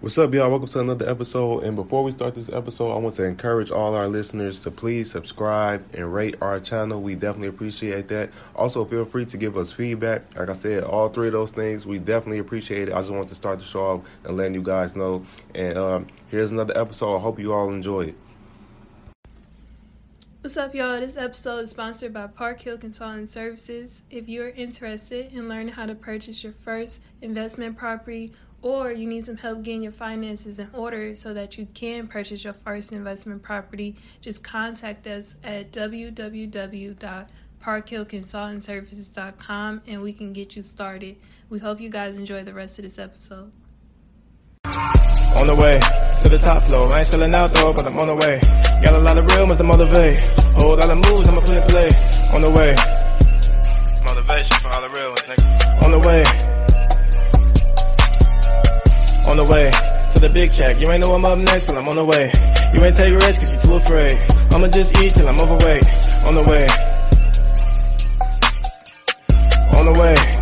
What's up, y'all? Welcome to another episode. And before we start this episode, I want to encourage all our listeners to please subscribe and rate our channel. We definitely appreciate that. Also, feel free to give us feedback. Like I said, all three of those things, we definitely appreciate it. I just want to start the show off and letting you guys know. And um, here's another episode. I hope you all enjoy it. What's up, y'all? This episode is sponsored by Park Hill Consulting Services. If you're interested in learning how to purchase your first investment property, or you need some help getting your finances in order so that you can purchase your first investment property, just contact us at www.parkhillconsultingservices.com and we can get you started. We hope you guys enjoy the rest of this episode. On the way to the top floor, I ain't selling out though, but I'm on the way. Got a lot of real ones to motivate. Whole lot of moves I'ma put in play. On the way. Motivation for all the real ones, nigga. On the way. On the way to the big check. You ain't know I'm up next, but I'm on the way. You ain't take risks cause you too afraid. I'ma just eat till I'm overweight. On the way. On the way.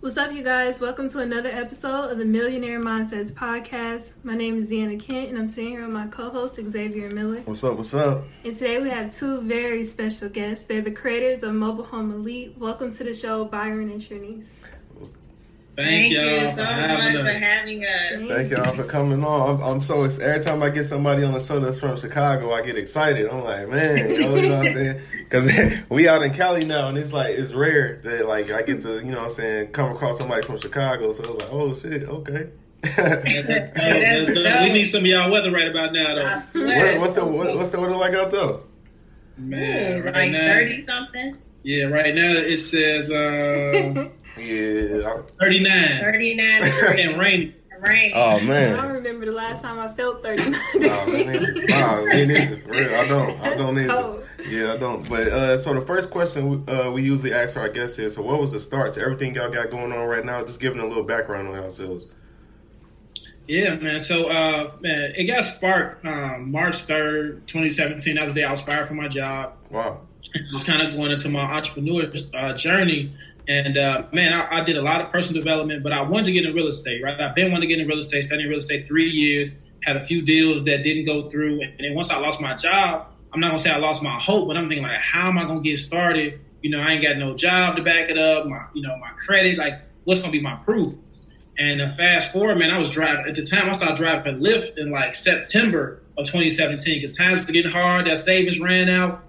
What's up, you guys? Welcome to another episode of the Millionaire Mindsets Podcast. My name is Deanna Kent, and I'm sitting here with my co host, Xavier Miller. What's up? What's up? And today we have two very special guests. They're the creators of Mobile Home Elite. Welcome to the show, Byron and Trinice. Thank, Thank y'all you so much us. for having us. Thank y'all for coming on. I'm, I'm so ex- every time I get somebody on the show that's from Chicago, I get excited. I'm like, man, you know, you know what I'm saying? Because we out in Cali now, and it's like it's rare that like I get to, you know, what I'm saying, come across somebody from Chicago. So it's like, oh shit, okay. Hey, we need some of y'all weather right about now, I though. swear. what, what's the what, what's the weather like out there? Man, Ooh, right like now, 30 something? yeah, right now it says uh, Yeah. 39 39 and rain. rain. Oh man! I don't remember the last time I felt 39 Nah, degrees. man. Nah, me neither. For real, I don't. I don't either. cold. Yeah, I don't. But uh, so the first question uh, we usually ask our guests is, so what was the start to everything y'all got going on right now? Just giving a little background on ourselves. Yeah, man. So, uh, man, it got sparked um, March 3rd, 2017. That was the day I was fired from my job. Wow. I was kind of going into my entrepreneur uh, journey. And uh, man, I, I did a lot of personal development, but I wanted to get in real estate, right? I've been wanting to get in real estate, studying real estate three years, had a few deals that didn't go through. And then once I lost my job, I'm not gonna say I lost my hope, but I'm thinking like, how am I gonna get started? You know, I ain't got no job to back it up, my you know, my credit, like what's gonna be my proof? And uh, fast forward, man, I was driving at the time. I started driving Lyft in like September of 2017 because times were getting hard. That savings ran out,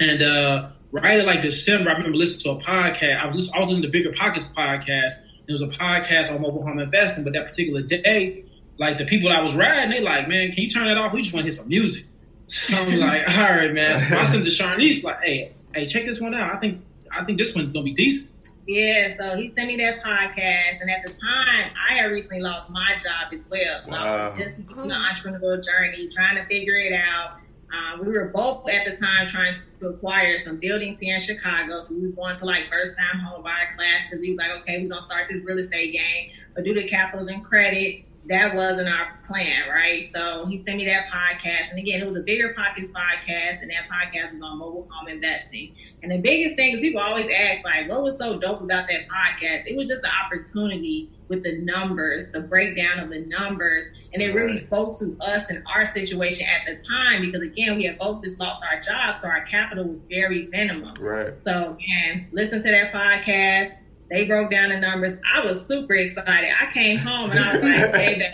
and uh, right at like December, I remember listening to a podcast. I was just, I was in the Bigger Pockets podcast. There was a podcast on mobile home investing, but that particular day, like the people that I was riding, they like, man, can you turn that off? We just want to hear some music. So I'm like, all right, man. So I sent to Sharnice like, hey, hey, check this one out. I think I think this one's gonna be decent. Yeah, so he sent me that podcast, and at the time, I had recently lost my job as well. So I was Wow. just you know, entrepreneurial journey, trying to figure it out. Um, we were both at the time trying to acquire some buildings here in Chicago. So we were going to like first time home buyer classes. We was like, okay, we're gonna start this real estate game, but due to capital and credit, that wasn't our plan, right? So he sent me that podcast, and again, it was a bigger pockets podcast, and that podcast was on mobile home investing. And the biggest thing is people always ask, like, what was so dope about that podcast? It was just the opportunity with the numbers, the breakdown of the numbers, and it really spoke to us and our situation at the time because again, we had both just lost our jobs, so our capital was very minimum. Right. So again, listen to that podcast. They broke down the numbers. I was super excited. I came home and I was like, baby,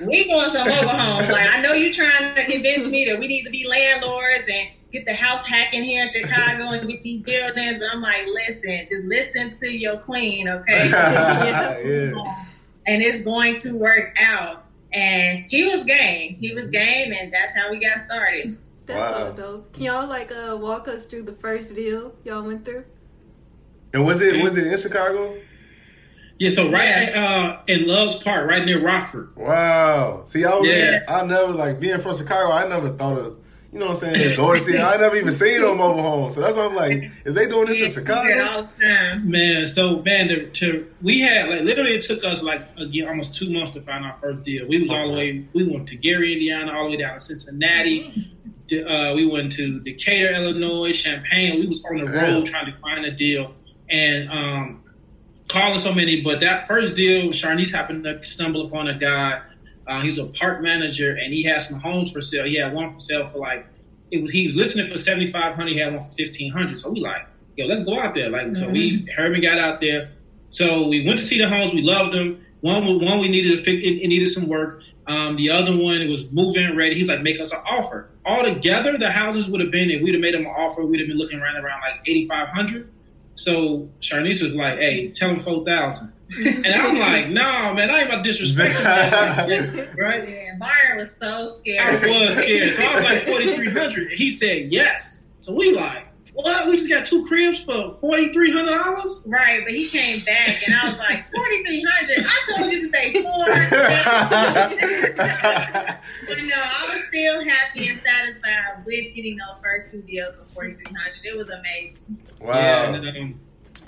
we going some mobile homes. Like, I know you're trying to convince me that we need to be landlords and get the house hacking here in Chicago and get these buildings. But I'm like, listen, just listen to your queen, okay? yeah. and it's going to work out. And he was game. He was game, and that's how we got started. That's Wow. so dope. Can y'all like uh, walk us through the first deal y'all went through? And was it was it in Chicago? Yeah, so right uh, in Loves Park, right near Rockford. Wow. See, I was, Yeah. I never like being from Chicago. I never thought of, you know what I'm saying, going to see. I never even seen no mobile home. So that's why I'm like, is they doing this in Yeah, Chicago? all the time. Man, so man, to, to we had like literally it took us like again almost two months to find our first deal. We was all the way we went to Gary, Indiana, all the way down to Cincinnati. De- uh, we went to Decatur, Illinois, Champaign. We was on the Damn. road trying to find a deal and um, calling so many. But that first deal, Sharnice happened to stumble upon a guy. Uh, he was a park manager and he had some homes for sale. He had one for sale for like it was, he was listing for seventy five hundred. He had one for fifteen hundred. So we like, yo, let's go out there. Like, so we Herman got out there. So we went to see the homes. We loved them. One, one we needed to fix. It, it needed some work. Um, the other one it was move-in ready. He's like, make us an offer. Altogether, the houses would have been if we'd have made him an offer, we'd have been looking around around like eighty five hundred. So Sharnice was like, hey, tell him four thousand. and I'm like, no, man, I ain't about to disrespect him, right? Yeah, Byron was so scared. I was scared. So I was like, 4,300. He said, yes. So we like, what? We just got two cribs for $4,300? Right, but he came back and I was like, 4300 I told you to say four. but no, I was still happy and satisfied with getting those first two deals for 4300 It was amazing. wow. Yeah, and, um,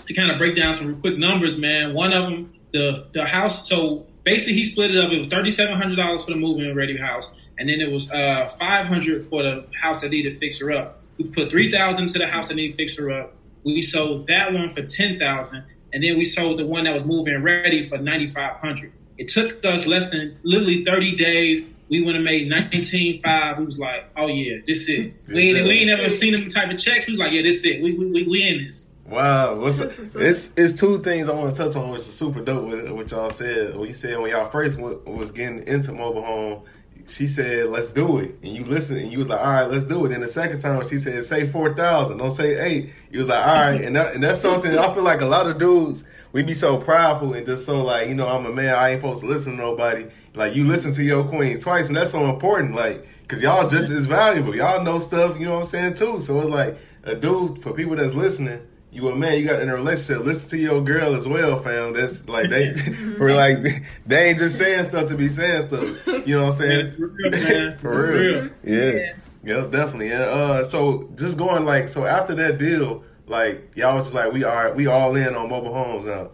to kind of break down some quick numbers, man, one of them, the, the house, so basically he split it up. It was $3,700 for the moving ready house. And then it was uh, 500 for the house that needed fixer up. We put 3000 to the house that fix her up. We sold that one for 10000 and then we sold the one that was moving ready for 9500 It took us less than literally 30 days. We would have made 19.5. We was like, oh yeah, this it. We ain't, we ain't never seen them type of checks. We was like, yeah, this it. We, we, we, we in this. Wow, what's it's it's two things I want to touch on, which is super dope. With what y'all said, what you said when y'all first wa- was getting into mobile home, she said, "Let's do it," and you listened, and you was like, "All right, let's do it." Then the second time, she said, "Say four thousand, don't say eight. You was like, "All right," and that, and that's something I feel like a lot of dudes we be so prideful and just so like, you know, I'm a man, I ain't supposed to listen to nobody. Like you listen to your queen twice, and that's so important. Like, cause y'all just as valuable. Y'all know stuff, you know what I'm saying too. So it's like a dude for people that's listening. You a man, you got in a relationship. Listen to your girl as well, fam. That's like they for like they ain't just saying stuff to be saying stuff. You know what I'm saying? For real, man. For real. Yeah. yeah. definitely. And uh so just going like so after that deal, like y'all was just like we are we all in on mobile homes now.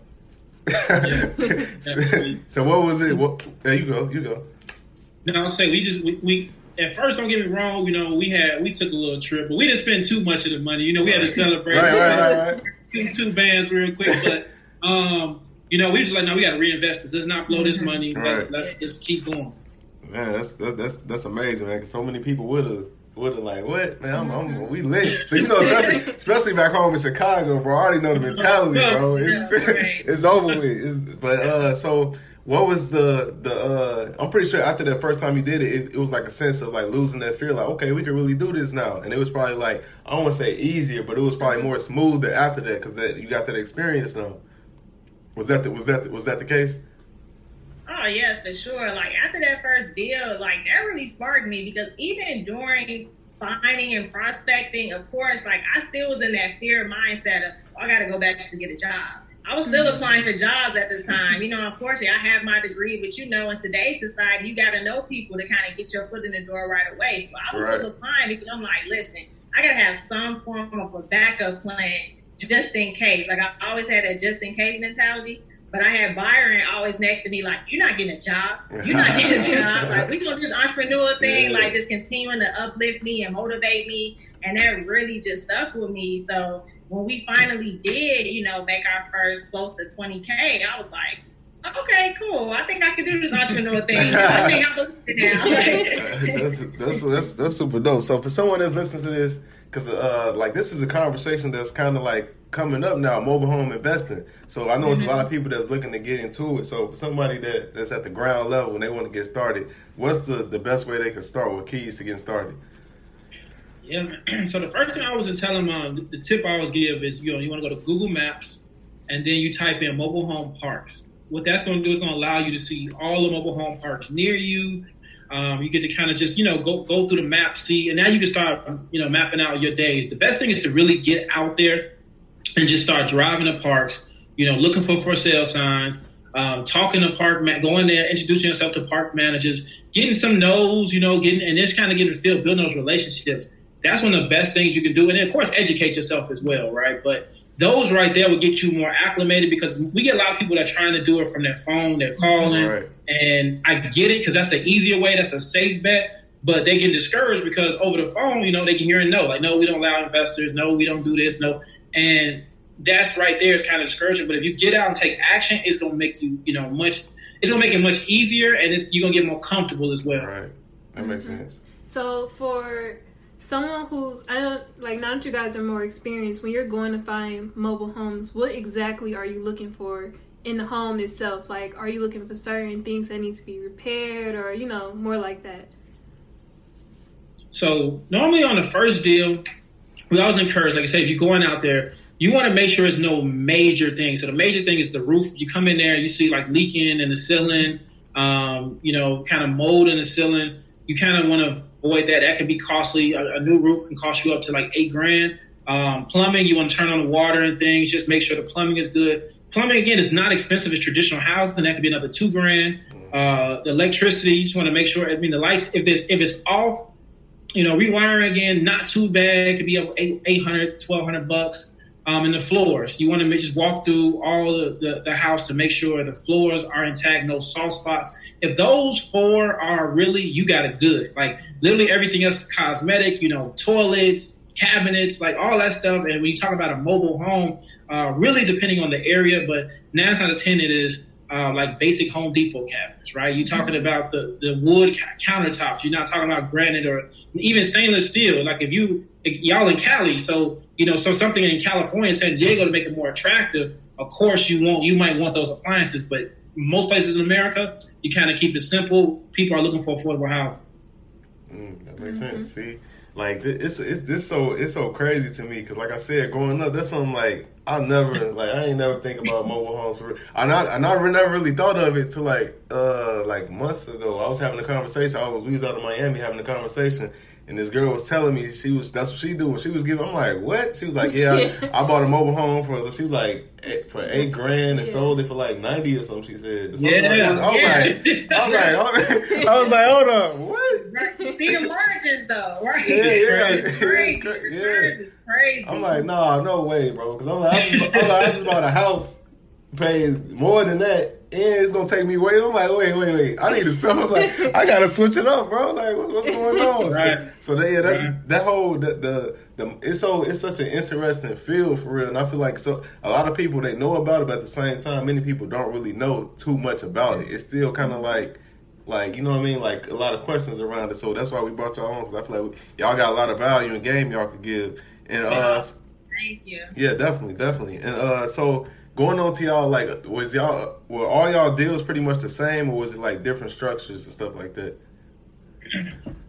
definitely. so what was it? What there you go, you go. No, I'll say we just we, we at first don't get me wrong, you know, we had we took a little trip, but we didn't spend too much of the money. You know, we had to celebrate Right, right, right, right. two, two bands real quick, but um, you know, we just like no, we gotta reinvest this. Let's not blow this money. Let's Right. let's just keep going. Man, that's that, that's that's amazing, man. 'cause so many people would have would have like, what man? I'm, I'm we lit. But you know, especially especially back home in Chicago, bro. I already know the mentality, bro. It's Yeah, right. it's over with. It's, but uh, so what was the the? uh I'm pretty sure after that first time you did it, it, it was like a sense of like losing that fear, like okay, we can really do this now. And it was probably like I don't want to say easier, but it was probably more smoother after that because that you got that experience now. Was that the, was that was that the case? Oh yes, for sure. Like after that first deal, like that really sparked me because even during finding and prospecting, of course, like I still was in that fear mindset of oh, I got to go back to get a job. I was still applying for jobs at the time. You know, unfortunately, I have my degree, but you know, in today's society, you got to know people to kind of get your foot in the door right away. So I was Right. still applying because I'm like, listen, I got to have some form of a backup plan just in case. Like I always had that just in case mentality. But I had Byron always next to me, like, you're not getting a job. You're not getting a job. Like, we gonna do this entrepreneur thing, Yeah. like just continuing to uplift me and motivate me. And that really just stuck with me. So when we finally did, you know, make our first close to 20K, I was like, okay, cool. I think I can do this entrepreneur thing. I think I'm looking now. that's, that's that's that's super dope. So for someone that's listening to this, because uh, like this is a conversation that's kind of like coming up now, mobile home investing. So I know it's a lot of people that's looking to get into it. So for somebody that that's at the ground level and they want to get started, what's the the best way they can start? with keys to getting started? Yeah. So the first thing I was to tell them, uh, the- tip I always give is, you know, you want to go to Google Maps, and then you type in mobile home parks. What that's going to do is going to allow you to see all the mobile home parks near you. Um, you get to kind of just, you know, go go through the map, see, and now you can start, you know, mapping out your days. The best thing is to really get out there and just start driving the parks. You know, looking for for sale signs. um, talking to park, ma- going there, introducing yourself to park managers, getting some no's, you know, getting and just kind of getting to feel, building those relationships. That's one of the best things you can do, and then of course educate yourself as well, right? But those right there will get you more acclimated because we get a lot of people that are trying to do it from their phone, they're calling, Right. and I get it because that's an easier way, that's a safe bet. But they get discouraged because over the phone, you know, they can hear and know, like, no, we don't allow investors, no, we don't do this, no, and that's right there is kind of discouraging. But if you get out and take action, it's gonna make you, you know, much. It's gonna make it much easier, and it's, you're gonna get more comfortable as well. Right. That makes sense. So for someone who's I don't like now that you guys are more experienced, when you're going to find mobile homes, what exactly are you looking for in the home itself? Like are you looking for certain things that need to be repaired or, you know, more like that? So normally on the first deal, we always encourage, like I said, if you're going out there, you want to make sure there's no major thing. So the major thing is the roof. You come in there, you see like leaking in the ceiling, um, you know, kind of mold in the ceiling. You kind of want to avoid that. That can be costly. A, a new roof can cost you up to like eight grand. Um, plumbing, you want to turn on the water and things. Just make sure the plumbing is good. Plumbing again is not expensive as traditional housing. That could be another two grand. Uh, the electricity, you just want to make sure. I mean, the lights. If it's if it's off, you know, rewiring again, not too bad. It could be up eight, 800, 1200 bucks. Um, and the floors, you want to just walk through all the, the, the house to make sure the floors are intact, no soft spots. If those four are really, you got it good. Like literally everything else is cosmetic, you know, toilets, cabinets, like all that stuff. And when you talk about a mobile home, uh, really depending on the area, but nine out of 10, it is uh, like basic Home Depot cabinets, right? You're talking about the, the wood countertops. You're not talking about granite or even stainless steel. Like if you, y'all in Cali, so, you know, so something in California, San Diego to make it more attractive, of course you won't, you might want those appliances, but most places in America, you kind of keep it simple. People are looking for affordable housing. Mm, that makes sense. See, like it's it's this so it's so crazy to me because like I said, growing up, that's something like I never like I ain't never think about mobile homes. For, I not I never never really thought of it till like uh like months ago. I was having a conversation. I was we was out of Miami having a conversation. And this girl was telling me she was that's what she doing. She was giving. I'm like, what? She was like, yeah, I, I bought a mobile home for. She was like eight, for eight grand and Yeah. sold it for like ninety or something. She said. Something Yeah, like. I was yeah. like, I was like, hold on. I was like, hold on, what? Right. See the margins though, right? Yeah, yeah. It's crazy. It's cra- yeah. Returns crazy. I'm like, nah, no way, bro. Because I'm like, I just, I'm like, I just bought a house, paying more than that, and it's gonna take me way. I'm like, wait, wait, wait. I need to stop. I'm like, I gotta switch it up, bro. Like, what, what's going on? Right. So, so that, yeah, that, Right. that whole the, the the it's so it's such an interesting field for real, and I feel like so a lot of people they know about it, but at the same time, many people don't really know too much about it. It's still kind of like. Like you know what I mean, like a lot of questions around it. So that's why we brought y'all on because I feel like we, y'all got a lot of value in game y'all could give. And uh, Thank you. yeah, definitely, definitely. And uh, so going on to y'all, like, was y'all were all y'all deals pretty much the same, or was it like different structures and stuff like that?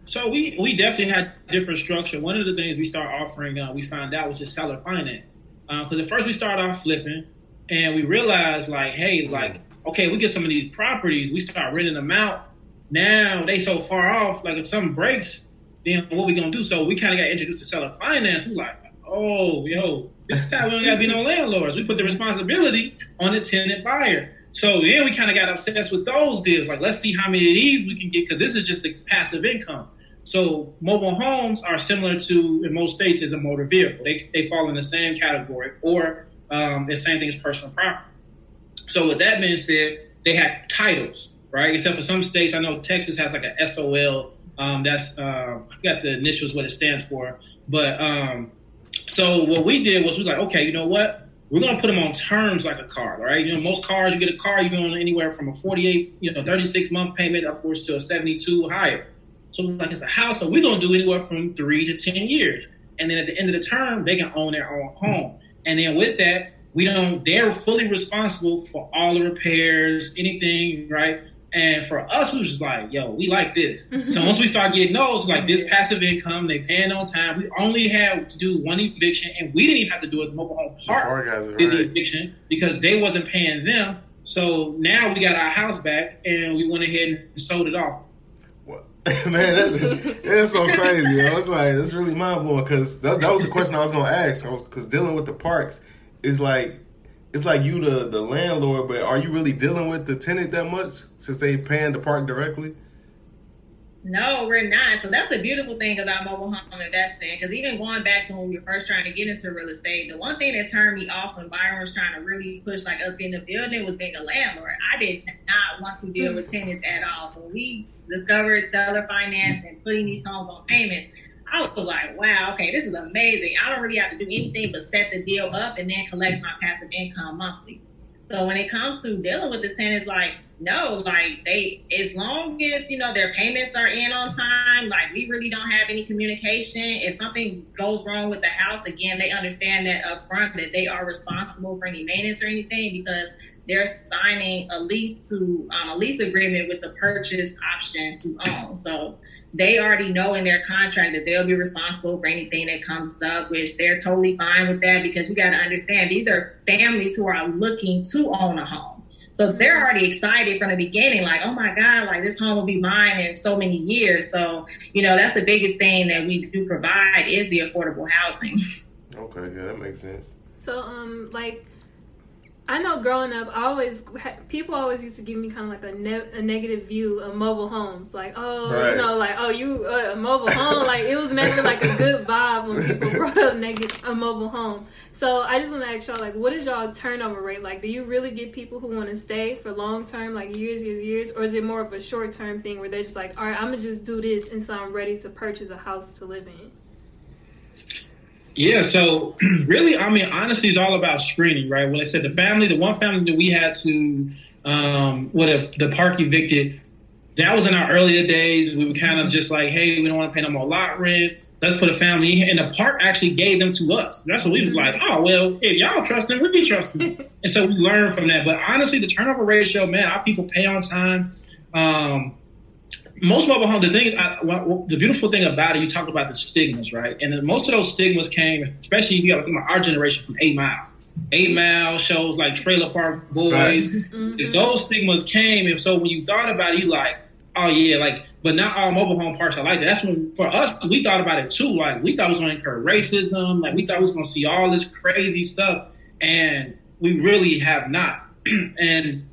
So we we definitely had different structure. One of the things we start offering, uh, we found out was just seller finance. Because at first we started off flipping, and we realized like, hey, like, okay, we get some of these properties, we start renting them out. Now they so far off, like if something breaks, then what we gonna do? So we kind of got introduced to seller finance. We like, oh, yo, this time we don't gotta be no landlords. We put the responsibility on the tenant buyer. So then we kind of got obsessed with those deals. Like, let's see how many of these we can get because this is just the passive income. So mobile homes are similar to in most states is a motor vehicle. They they fall in the same category, or um, the same thing as personal property. So with that being said, they had titles, right? Except for some states, I know Texas has like a SOL. Um, that's uh, I forgot the initials what it stands for, but um, so what we did was we were like, okay, you know what? We're gonna put them on terms like a car, right? You know, most cars you get a car, you're going anywhere from a 48, you know, 36 month payment upwards to a 72 higher. So like it's a house, so we're gonna do anywhere from three to ten years, and then at the end of the term, they can own their own home. And then with that, we don't. They're fully responsible for all the repairs, anything, right? And for us, we was just like, yo, we like this. so once we start getting those, like this passive income, they paying on time. We only had to do one eviction, and we didn't even have to do it. The mobile home park Park guys are did the eviction because they wasn't paying them. So now we got our house back, and we went ahead and sold it off. What? Man, that's, that's so crazy. Yo. It's like it's really mind blowing because that, that was the question I was gonna ask. Because dealing with the parks is like it's like you the the landlord, but are you really dealing with the tenant that much since they paying the park directly? No, we're not. So that's a beautiful thing about mobile home investing. Because even going back to when we were first trying to get into real estate, the one thing that turned me off when Byron was trying to really push like us getting a building was being a landlord. I did not want to deal with hmm. tenants at all. So we discovered seller finance and putting these homes on payments. I was like, wow, okay, this is amazing. I don't really have to do anything but set the deal up and then collect my passive income monthly. So when it comes to dealing with the tenants, like, no, like they, as long as, you know, their payments are in on time, like we really don't have any communication. If something goes wrong with the house, again, they understand that up front that they are responsible for any maintenance or anything because they're signing a lease to um, a lease agreement with the purchase option to own. So they already know in their contract that they'll be responsible for anything that comes up, which they're totally fine with that because you got to understand these are families who are looking to own a home. So they're already excited from the beginning, like, oh my God, like this home will be mine in so many years. So, you know, that's the biggest thing that we do provide is the affordable housing. Okay, yeah, that makes sense. So, um, like, I know growing up, I always people always used to give me kind of like a, ne- a negative view of mobile homes. Like, oh, right. you know, like, oh, you uh, a mobile home. like, it was never like a good vibe when people brought up negative a mobile home. So I just want to ask y'all, like, what is y'all turnover rate? Like, do you really get people who want to stay for long term, like years, years, years, or is it more of a short term thing where they're just like, all right, I'm gonna just do this until I'm ready to purchase a house to live in? Yeah, so really, I mean, honestly, it's all about screening, right? When I said the family, the one family that we had to, um, what the park evicted, that was in our earlier days. We were kind of just like, hey, we don't want to pay no more lot rent. Let's put a family in. And the park actually gave them to us. That's what we was like, oh, well, if y'all trust them, we be trusting. and so we learned from that. But honestly, the turnover ratio, man, our people pay on time. Um, most mobile homes, the thing, I, well, the beautiful thing about it, you talk about the stigmas, right? And most of those stigmas came, especially you got to think about our generation from Eight Mile. Eight Mile shows like Trailer Park Boys. Right. Mm-hmm. Those stigmas came, and so when you thought about it, you like, oh yeah, like, but not all mobile home parks are like that. That's when for us, we thought about it too. Like we thought it was going to incur racism. Like we thought we was going to see all this crazy stuff, and we really have not. and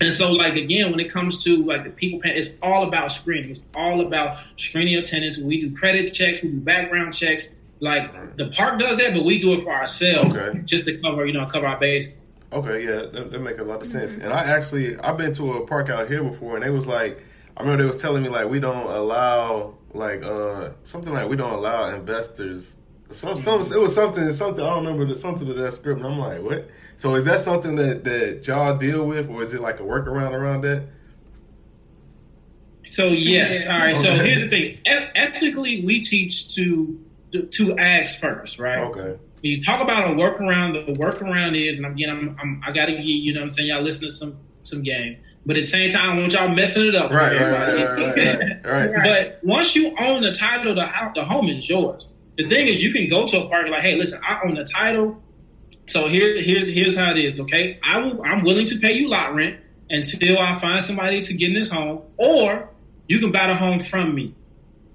and so, like again, when it comes to like the people, it's all about screening. It's all about screening attendance. We do credit checks, we do background checks. Like the park does that, but we do it for ourselves, okay. just to cover, you know, cover our base. Okay, yeah, that, that makes a lot of sense. Mm-hmm. And I actually, I've been to a park out here before, and they was like, I remember they was telling me like we don't allow like uh something like we don't allow investors. Some, some it was something something I don't remember the, something to that script. And I'm like, what? So is that something that that y'all deal with, or is it like a workaround around that? So yes, all right. Okay. So here's the thing: e- ethically, we teach to to ask first, right? Okay. When you talk about a workaround, the workaround is, and again, I'm, I'm I got to get you know, what I'm saying y'all listen to some some game, but at the same time, I want y'all messing it up, right? Right, right, right, right, right, But once you own the title, the house, the home is yours. The thing is, you can go to a party like, hey, listen, I own the title. So here, here's here's how it is. Okay, I will. I'm willing to pay you lot rent until I find somebody to get in this home, or you can buy the home from me.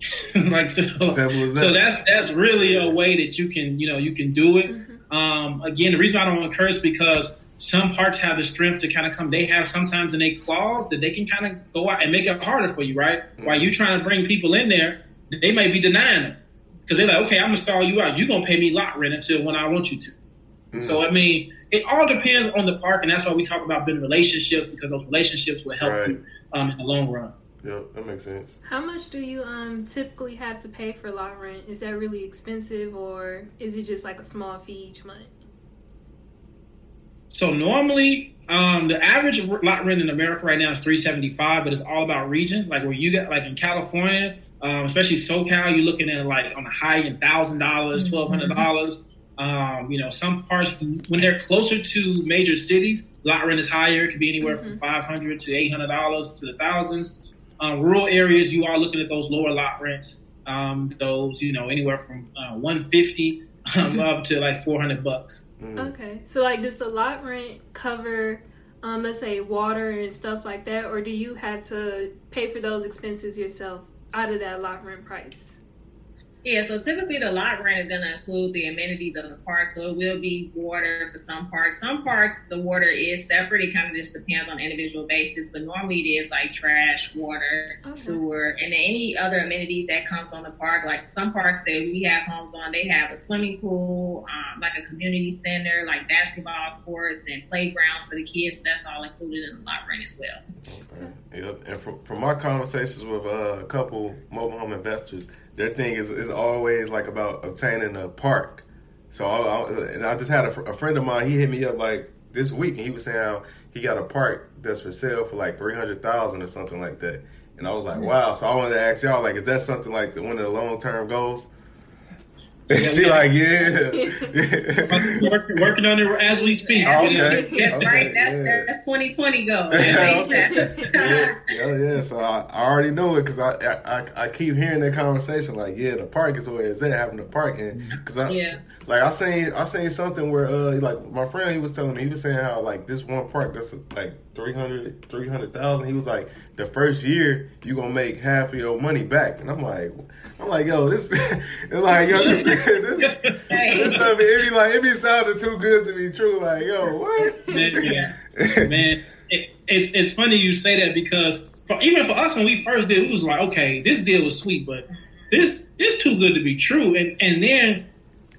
like so, that. so that's that's really a way that you can you know you can do it. Mm-hmm. Um, again, the reason I don't encourage because some parts have the strength to kind of come. They have sometimes in a clause that they can kind of go out and make it harder for you, right? Mm-hmm. While you're trying to bring people in there, they may be denying them because they're like, okay, I'm gonna stall you out. You're gonna pay me lot rent until when I want you to. Mm-hmm. So I mean, it all depends on the park, and that's why we talk about building relationships because those relationships will help right. you um, in the long run. Yeah, that makes sense. How much do you um typically have to pay for lot rent? Is that really expensive, or is it just like a small fee each month? So normally, um, the average lot rent in America right now is three seventy five, but it's all about region. Like where you get, like in California, um, especially SoCal, you're looking at like on the high end thousand dollars, mm-hmm. twelve hundred dollars. Um, you know, some parts when they're closer to major cities, lot rent is higher. It could be anywhere mm-hmm. from five hundred to eight hundred dollars to the thousands. Um, rural areas, you are looking at those lower lot rents. Um, those you know anywhere from uh, one fifty um, mm-hmm. up to like four hundred bucks. Mm-hmm. Okay, so like does the lot rent cover? Um, let's say water and stuff like that, or do you have to pay for those expenses yourself out of that lot rent price? Yeah, so typically the lot rent is going to include the amenities of the park. So it will be water for some parks. Some parks, the water is separate. It kind of just depends on individual basis, but normally it is like trash, water, okay. sewer, and any other amenities that comes on the park. Like some parks that we have homes on, they have a swimming pool, um, like a community center, like basketball courts and playgrounds for the kids. So that's all included in the lot rent as well. Okay. Yep. And from, from my conversations with uh, a couple mobile home investors, their thing is is always like about obtaining a park. So I, I, and I just had a, a, friend of mine. He hit me up like this week, and he was saying how he got a park that's for sale for like three hundred thousand or something like that. And I was like, wow. So I wanted to ask y'all, like, is that something like the, one of the long term goals? Yeah, she like, yeah. working, working on it as we speak. Oh, okay. That's okay. right. That's, yeah. that's 2020 goal. yeah, yeah, yeah. So I, I already know it because I, I I keep hearing that conversation. Like, yeah, the park is where is that at, having the park. And because I, yeah. like, I seen I seen something where, uh, like my friend, he was telling me, he was saying how like this one park that's like 300 300,000. He was like, the first year you gonna make half of your money back, and I'm like. I'm like, yo, this, it's like, yo, this, this, this stuff, it be like, it be sounding too good to be true. Like, yo, what? Man, yeah. Man it, it's, it's funny you say that because for, even for us, when we first did, it was like, okay, this deal was sweet, but this is too good to be true. And, and then,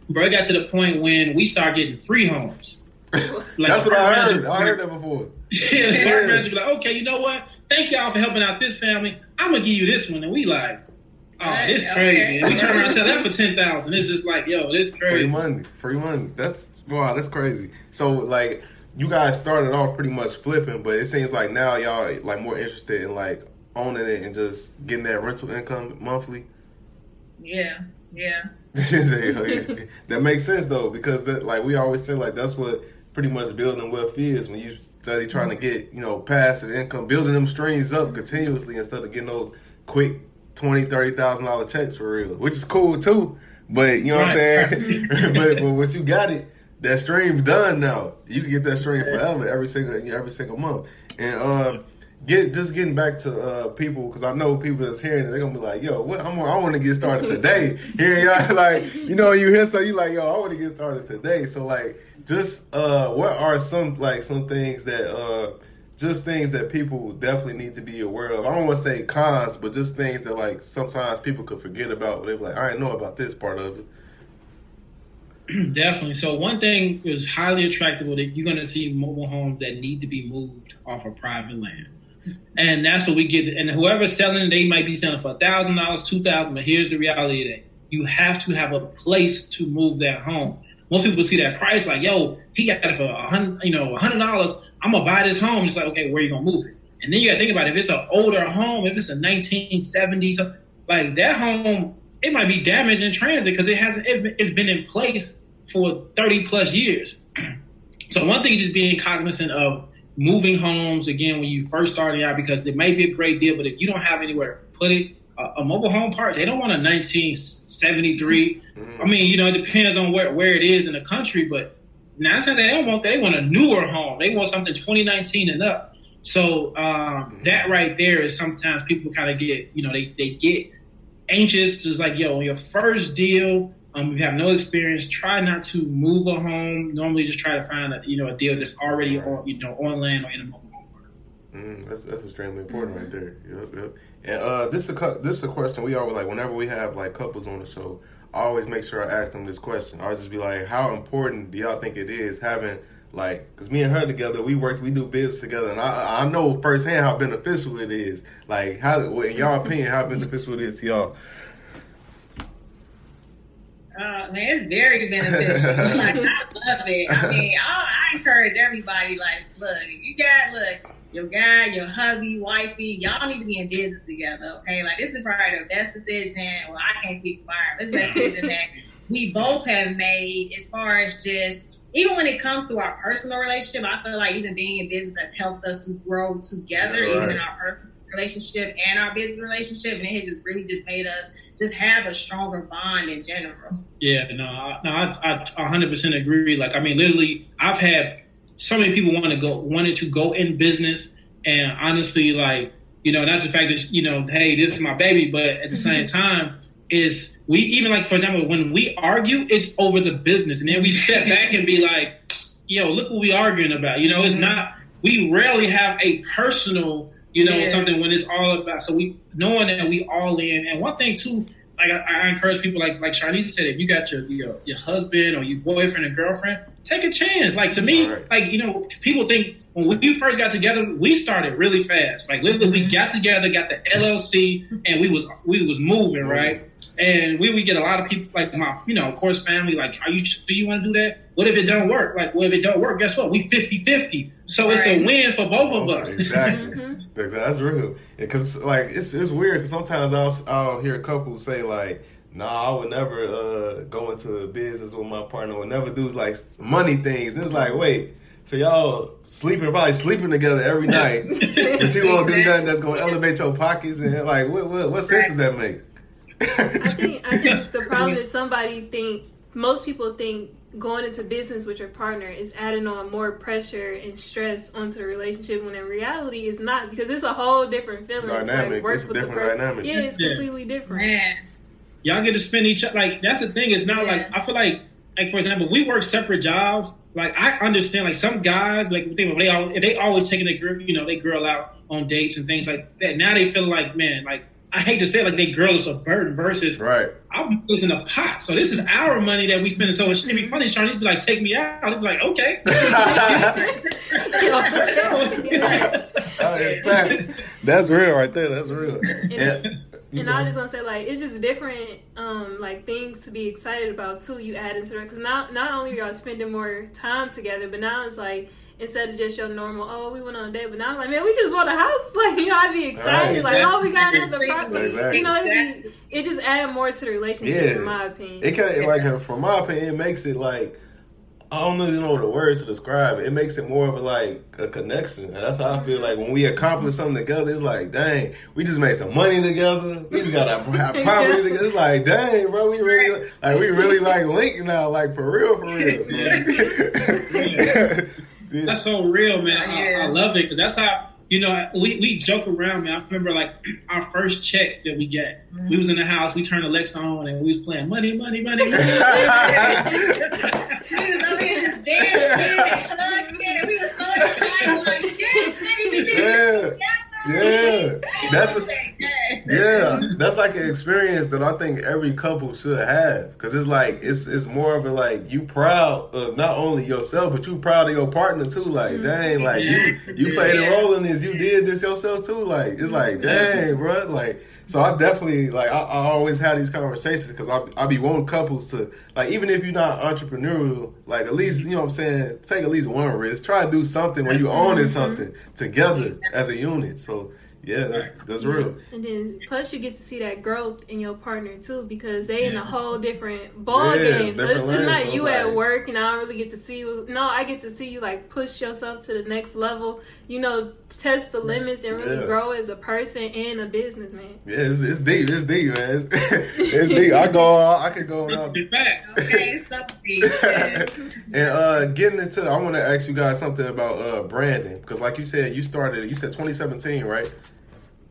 bro, it got to the point when we started getting free homes. Like, That's what I heard. I heard that before. yeah, the park manager be like, okay, you know what? Thank y'all for helping out this family. I'm gonna give you this one, and we like, Oh, it's crazy. Okay. we turn around and sell that for ten thousand. It's just like, yo, this crazy. Free money, free money. That's wow, that's crazy. So like, you guys started off pretty much flipping, but it seems like now y'all like more interested in like owning it and just getting that rental income monthly. Yeah, yeah. that makes sense though, because that, like we always say, like that's what pretty much building wealth is when you study trying to get you know passive income, building them streams up continuously instead of getting those quick twenty, thirty thousand dollar checks for real, which is cool too. But you know what I'm saying. but, but once you got it, that stream's done now. You can get that stream forever, every single every single month. And uh, get just getting back to uh, people because I know people that's hearing it, they're gonna be like, "Yo, what? I'm, I want to get started today." Hearing y'all like, you know, you hear so you like, "Yo, I want to get started today." So like, just uh, what are some like some things that uh just things that people definitely need to be aware of. I don't want to say cons, but just things that like sometimes people could forget about. They're like, I didn't know about this part of it. Definitely. So one thing is highly attractive that you're going to see mobile homes that need to be moved off of private land, and that's what we get. And whoever's selling, they might be selling for a thousand dollars, two thousand. But here's the reality: that you have to have a place to move that home. Most people see that price like, yo, he got it for a hundred, you know, a hundred dollars. I'm gonna buy this home. It's like, okay, where you gonna move it? And then you gotta think about it. if it's an older home, if it's a 1970s, like that home, it might be damaged in transit because it hasn't. It, it's been in place for 30 plus years. so one thing is just being cognizant of moving homes again when you first starting out because it may be a great deal, but if you don't have anywhere to put it, a, mobile home park, they don't want a 1973. Mm-hmm. I mean, you know, it depends on where, where it is in the country, but nine they don't want that. They want a newer home. They want something 2019 and up. So um, that right there is sometimes people kind of get, you know, they, they get anxious. It's like, yo, your first deal, um, if you have no experience, try not to move a home. Normally, just try to find a, you know, a deal that's already on, you know, on land or in a mobile. Mm, that's that's extremely important mm-hmm. right there. Yep, yep. And uh, this is a this is a question we always like whenever we have like couples on the show. I always make sure I ask them this question. I'll just be like, how important do y'all think it is having like, cause me and her together, we work, we do business together, and I I know firsthand how beneficial it is. Like, how in y'all opinion, how beneficial it is to y'all? Uh, man, it's very beneficial. like, I love it. I mean, I, I encourage everybody. Like, look, you got look your guy, your hubby, wifey, y'all need to be in business together, okay? Like this is probably the best decision. Well, I can't speak for This is the decision that we both have made as far as just even when it comes to our personal relationship, I feel like even being in business has helped us to grow together, yeah, right. even in our personal relationship and our business relationship, and it has just really just made us just have a stronger bond in general. Yeah, no, I, no, I, I 100% agree. Like, I mean, literally, I've had so many people want to go wanted to go in business and honestly like you know not the fact that you know hey this is my baby but at the same mm-hmm. time is we even like for example when we argue, it's over the business, and then we step back and be like, "Yo, look what we arguing about." You know, it's not. We rarely have a personal, you know, Yeah. something when it's all about. So we knowing that we all in, and one thing too. Like I, I encourage people, like like Charlize said, if you got your, your your husband or your boyfriend or girlfriend, take a chance. Like to me, Right. like you know, people think when we first got together, we started really fast. Like literally, we got together, got the LLC, and we was we was moving right. And we would get a lot of people, like my, you know, of course, family, like, are you do you want to do that? What if it don't work? Like, what if it don't work? Guess what? We 50-50. So it's a win for both of us. Exactly. Mm-hmm. That's real. Because like it's it's weird because sometimes I'll I'll hear couples say like, "Nah, I would never uh, go into a business with my partner. Would never do like money things." And it's like, wait. So y'all sleeping probably sleeping together every night, but you won't do nothing that's gonna elevate your pockets and like what what, what sense does that make? I think I think the problem is somebody think most people think going into business with your partner is adding on more pressure and stress onto the relationship when in reality it's not because it's a whole different feeling. It's Dynamic. work It's a with the different per- dynamic. Yeah, it's Yeah. completely different. Man, Y'all get to spend each other. Like that's the thing. It's not Yeah. like I feel like like for example, we work separate jobs. Like I understand. Like some guys, like they they all they always taking their girl, you know, they girl out on dates and things like that. Now they feel like man, like I hate to say, it, like they girl is a burden versus right. I'm losing a pot. So this is our money that we spending. So it shouldn't be funny. Sean be like, take me out. I'd be like, okay. In fact, that's real right there. That's real. it's- And- you And know. I was just gonna say, like, it's just different, um, like things to be excited about too. You add into it because now, not only are y'all spending more time together, but now it's like instead of just your normal, oh, we went on a date, but now I'm like, man, we just bought a house. Like, you know, I'd be excited, Right. like, oh, we got another property. Exactly. You know, it'd be, it just add more to the relationship, Yeah. in my opinion. It kind of like, uh, from my opinion, it makes it like I don't even know the words to describe it. It makes it more of a like a connection, and that's how I feel like when we accomplish something together. It's like, dang, we just made some money together. We just got our our property together. It's like, dang, bro, we really like we really like linked now, like for real, for real. So, yeah. That's so real, man. I, Yeah. I love it because that's how you know we, we joke around, man. I remember like our first check that we got. We was in the house, we turned Alexa on, and we was playing money, money, money. money. we was over here just dancing and plugging in, and we was so excited, like, yes, baby, we did Yeah. Yeah. That's a- Like, yes. Yeah, that's like an experience that I think every couple should have because it's like it's it's more of a like you proud of not only yourself but you proud of your partner too. Like mm-hmm. dang, like you you played a role in this, you did this yourself too. Like it's like dang, bro. Like so I definitely like I, I always have these conversations because I I be wanting couples to like even if you're not entrepreneurial, like at least you know what I'm saying take at least one risk. Try to do something where you owning mm-hmm. something together as a unit. So yeah, that's, that's real. And then plus you get to see that growth in your partner too because they in a whole different ball Yeah, game. So it's, it's not you like- at work and I don't really get to see you. No, I get to see you like push yourself to the next level. You know, test the limits and really Yeah. grow as a person and a businessman. Yeah, it's, it's deep. It's deep, man. It's, it's deep. I go. on- I could go on. Big facts. Okay, so deep. Yeah. and uh, getting into, I want to ask you guys something about uh, branding because, like you said, you started. You said 2017, right?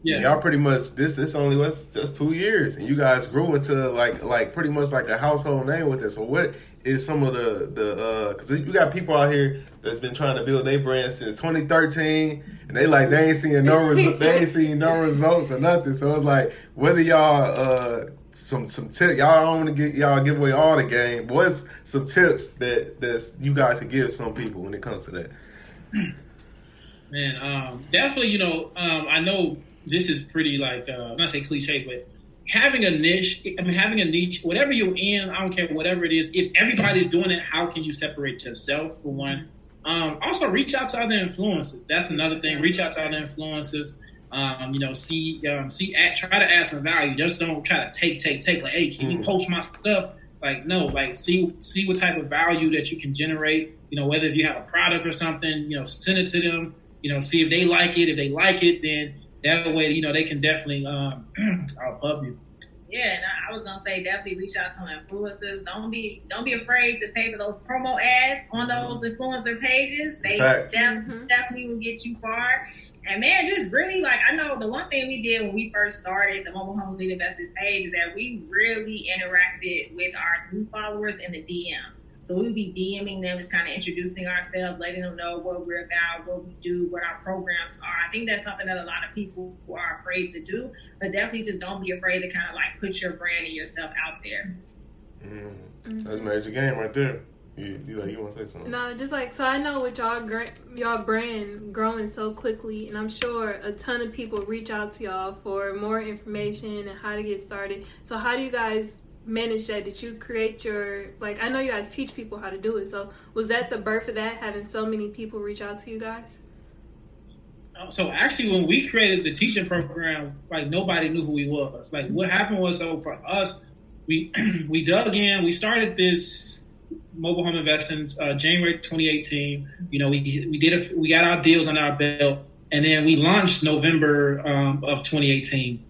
Yeah. Y'all pretty much this. This only was just two years, and you guys grew into like like pretty much like a household name with it. So what is some of the the because you got people out here that's been trying to build their brand since 2013, and they like they ain't seeing no resu- they ain't seeing no results or nothing. So it's like whether y'all uh some some tip y'all don't want to get y'all give away all the game. but What's some tips that that you guys can give some people when it comes to that? Man, um, definitely, you know, um, I know this is pretty like uh, not say cliche, but having a niche. I mean, having a niche, whatever you're in, I don't care, whatever it is. If everybody's doing it, how can you separate yourself for one? Um, also, reach out to other influencers. That's another thing. Reach out to other influencers. Um, you know, see, um, see, try to add some value. Just don't try to take, take, take. Like, hey, can you Mm. post my stuff? Like, no, like, see, see what type of value that you can generate. You know, whether if you have a product or something, you know, send it to them. You know, see if they like it. If they like it, then that way, you know, they can definitely um, I'll pub you. Yeah, and I, I was gonna say definitely reach out to influencers. Don't be don't be afraid to pay for those promo ads on those influencer pages. They Facts. def- Mhm. definitely will get you far. And man, just really like I know the one thing we did when we first started the Mobile Home Elite Investors page is that we really interacted with our new followers in the DM. So we would be DMing them, just kind of introducing ourselves, letting them know what we're about, what we do, what our programs are. I think that's something that a lot of people are afraid to do, but definitely just don't be afraid to kind of like put your brand and yourself out there. Mm. That's major game right there. You, you like you want to say something? No, just like so. I know with y'all y'all brand growing so quickly, and I'm sure a ton of people reach out to y'all for more information and how to get started. So how do you guys manage that? Did you create your like? I know you guys teach people how to do it. So was that the birth of that? Having so many people reach out to you guys. Uh, so actually, when we created the teaching program, like nobody knew who we was. Like what happened was, so for us, we we dug in. We started this mobile home investing uh, January 2018. You know, we we did a, we got our deals on our belt, and then we launched November um, of 2018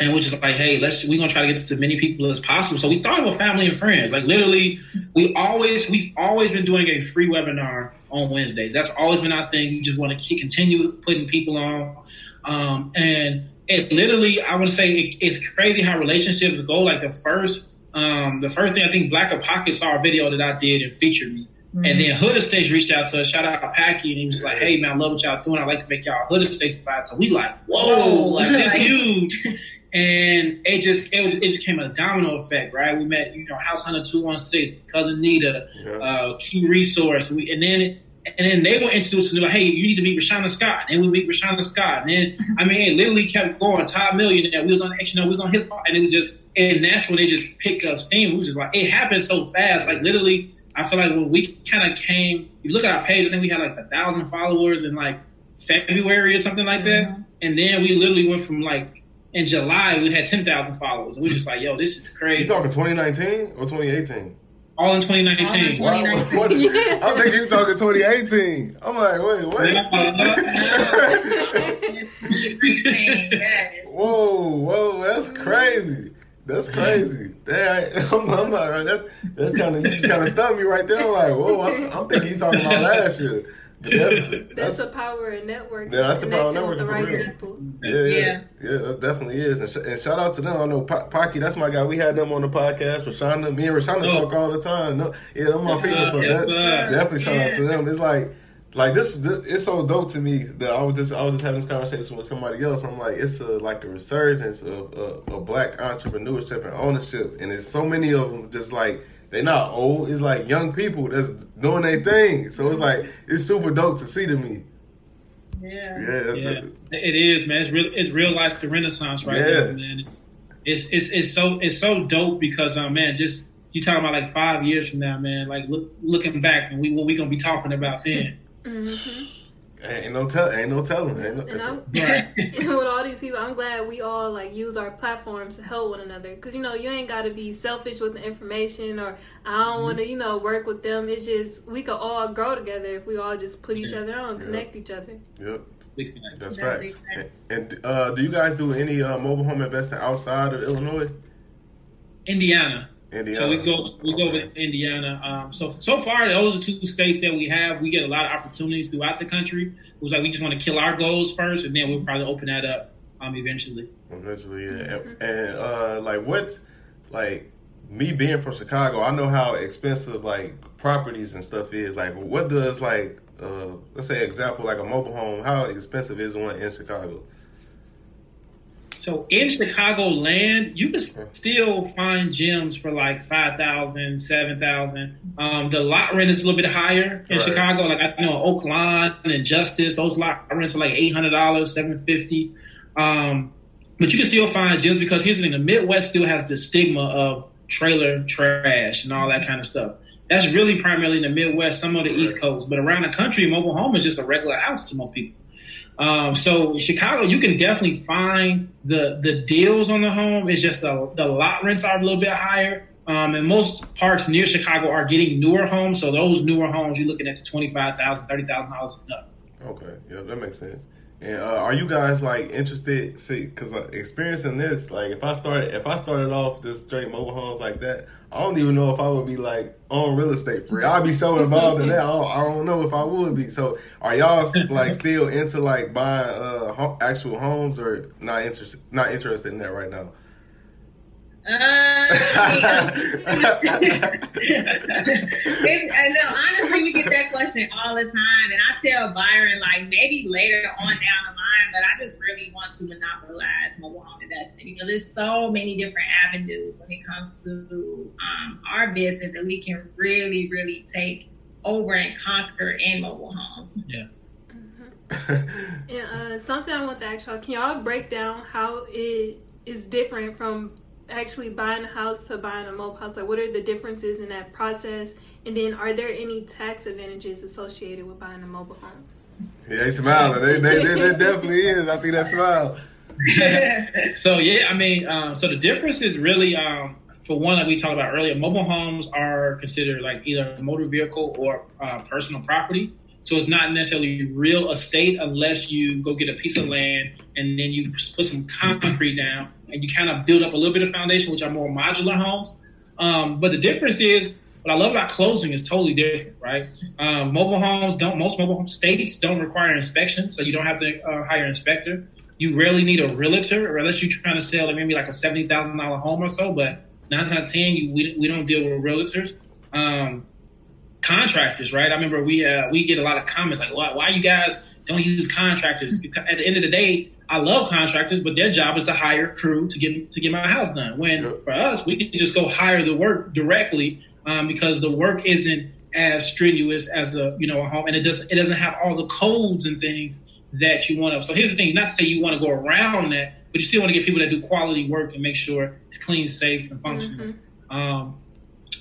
and we're just like, hey, let's we're gonna try to get this to many people as possible. So we started with family and friends. Like literally, we always we've always been doing a free webinar on Wednesdays. That's always been our thing. We just want to continue putting people on, um, and it literally, I want to say it, it's crazy how relationships go. Like the first, um, the first thing I think Black of Pocket saw a video that I did and featured me. Mm-hmm. And then Hood Estates reached out to us, shout out to Packy, and he was like, "Hey man, I love what y'all doing. I like to make y'all Hood Estates spot." So we like, "Whoa, like this huge!" And it just it was it became a domino effect, right? We met, you know, House Hunter Two One Six, cousin Nita, yeah. uh, Key Resource, we, and then and then they were introduced to like, hey, you need to meet Rashana Scott, and we meet Rashana Scott, and then I mean, it literally kept going. Todd Million, and we was on, you know, we was on his, and it was just, and that's when they just picked up steam. It was just like it happened so fast, like literally. I feel like when we kind of came, you look at our page, I think we had like a thousand followers in like February or something like that, mm-hmm. and then we literally went from like in July we had ten thousand followers. And we just like, yo, this is crazy. You talking 2019 or 2018? All in 2019. All in 2019. yeah. I'm thinking you talking 2018. I'm like, wait, wait. whoa, whoa, that's mm-hmm. crazy. That's crazy. That, I'm, I'm not, that's that's kind of you just kind of stunned me right there. I'm like, whoa, I'm, I'm thinking you talking about last year. That's, that's, that's the power of networking. Yeah, that's the power of networking. The right people. Yeah, yeah, yeah, yeah, that definitely is. And, sh- and, shout out to them. I know Pocky, that's my guy. We had them on the podcast. Rashonda, me and Rashonda oh. talk all the time. No, yeah, them my yes, people. So yes, definitely shout yeah. out to them. It's like, like this, this, it's so dope to me that I was just, I was just having this conversation with somebody else. I'm like, it's a, like a resurgence of, of, of black entrepreneurship and ownership, and it's so many of them just like they not old. It's like young people that's doing their thing. So it's like it's super dope to see to me. Yeah, yeah, yeah. it is, man. It's real. It's real life. The Renaissance, right? Yeah, there, man. It's it's it's so it's so dope because, um, man, just you talking about like five years from now, man. Like look, looking back, and we what we gonna be talking about then. Mm-hmm. Ain't no tell, ain't no telling. Ain't no, and I'm, with all these people, I'm glad we all like use our platforms to help one another. Cause you know you ain't got to be selfish with the information, or I don't mm-hmm. want to, you know, work with them. It's just we could all grow together if we all just put each other on, connect each other. Yep. That's facts. And, and uh, do you guys do any uh, mobile home investing outside of Illinois? Indiana. Indiana. So we go we go with Indiana. Um, so so far, those are two states that we have. We get a lot of opportunities throughout the country. It was like we just want to kill our goals first, and then we'll probably open that up um, eventually. Eventually, yeah. And, and uh, like what, like me being from Chicago, I know how expensive like properties and stuff is. Like, what does like uh, let's say example like a mobile home? How expensive is one in Chicago? So in Chicago land, you can still find gems for like 5,000, 7,000. Um, the lot rent is a little bit higher in right. Chicago. Like I know Oak Lawn and Justice, those lot rents are like $800, 750 um, But you can still find gems because here's the thing, the Midwest still has the stigma of trailer trash and all that kind of stuff. That's really primarily in the Midwest, some of the. East Coast. But around the country, mobile home is just a regular house to most people. Um, so Chicago, you can definitely find the the deals on the home. It's just the the lot rents are a little bit higher. Um, and most parts near Chicago are getting newer homes. So those newer homes, you're looking at the twenty five thousand, thirty thousand dollars and up. Okay, yeah, that makes sense. And uh, are you guys like interested? See, because uh, experiencing this, like if I started, if I started off just straight mobile homes like that, I don't even know if I would be like on real estate free. I'd be so involved in that. I don't, I don't know if I would be. So, are y'all like still into like buying uh ho- actual homes or not interested? Not interested in that right now? Uh, I know. Honestly, we get that question all the time, and I tell Byron like maybe later on down the line, but I just really want to monopolize mobile home investment because there's so many different avenues when it comes to um, our business that we can really, really take over and conquer in mobile homes. Yeah. And uh, something I want to ask y'all: Can y'all break down how it is different from actually buying a house to buying a mobile house? Like, what are the differences in that process? And then, are there any tax advantages associated with buying a mobile home? Yeah, they smiling. They, they, they, they definitely is. I see that smile. so yeah, I mean, um, so the difference is really, um, for one, like we talked about earlier, mobile homes are considered like either a motor vehicle or uh, personal property. So it's not necessarily real estate unless you go get a piece of land and then you put some concrete down and you kind of build up a little bit of foundation, which are more modular homes. Um, but the difference is what I love about closing is totally different, right? Um, mobile homes don't, most mobile home states don't require inspection, so you don't have to uh, hire an inspector. You rarely need a realtor, or unless you're trying to sell maybe like a seventy thousand dollar home or so. But nine out of ten, you we, we don't deal with realtors. Um, contractors, right? I remember we uh, we get a lot of comments like, "Why why you guys don't use contractors?" Because at the end of the day, I love contractors, but their job is to hire crew to get to get my house done. When for us, we can just go hire the work directly um, because the work isn't as strenuous as the you know a home, and it doesn't it doesn't have all the codes and things that you want to. So here's the thing: not to say you want to go around that, but you still want to get people that do quality work and make sure it's clean, safe, and functional. Um,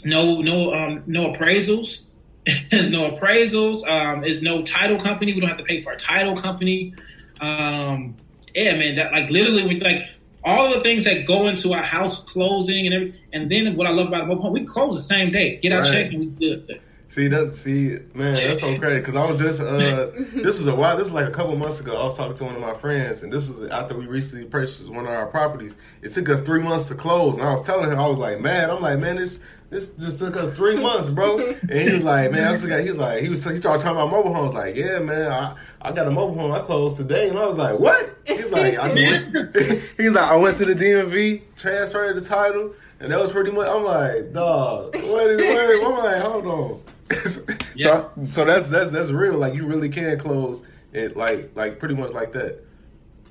no, no, um, no appraisals. There's no appraisals. Um, there's no title company. We don't have to pay for a title company. Um, yeah, man, that like literally we like all of the things that go into a house closing and everything. And then what I love about a mobile home, we close the same day. Get our Right. check and we good. See that? See, man, that's so crazy. Because I was just, uh, this was a while. This was like a couple months ago. I was talking to one of my friends, and this was after we recently purchased one of our properties. It took us three months to close, and I was telling him, I was like, man, I'm like, man, this this just took us three months, bro. And he was like, man, I just got. He was like, he was he started talking about mobile homes. Like, yeah, man, I I got a mobile home. I closed today, and I was like, what? He's like, I just he's like, I went to the DMV, transferred the title, and that was pretty much. I'm like, dog, wait, wait. I'm like, hold on. Yeah. So so that's that's that's real. Like you really can close it like like pretty much like that.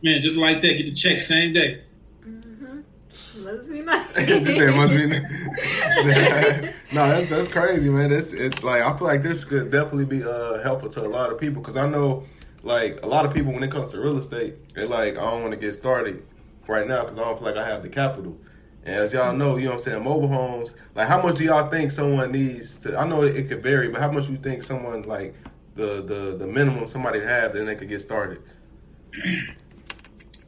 Man, just like that, get the check same day. Must be nice. That must be. no, that's that's crazy, man. It's it's like I feel like this could definitely be uh helpful to a lot of people because I know like a lot of people when it comes to real estate, they're like I don't want to get started right now because I don't feel like I have the capital. And as y'all know, you know what I'm saying, mobile homes. Like, how much do y'all think someone needs to? I know it, it could vary, but how much do you think someone like the the the minimum somebody have then they could get started?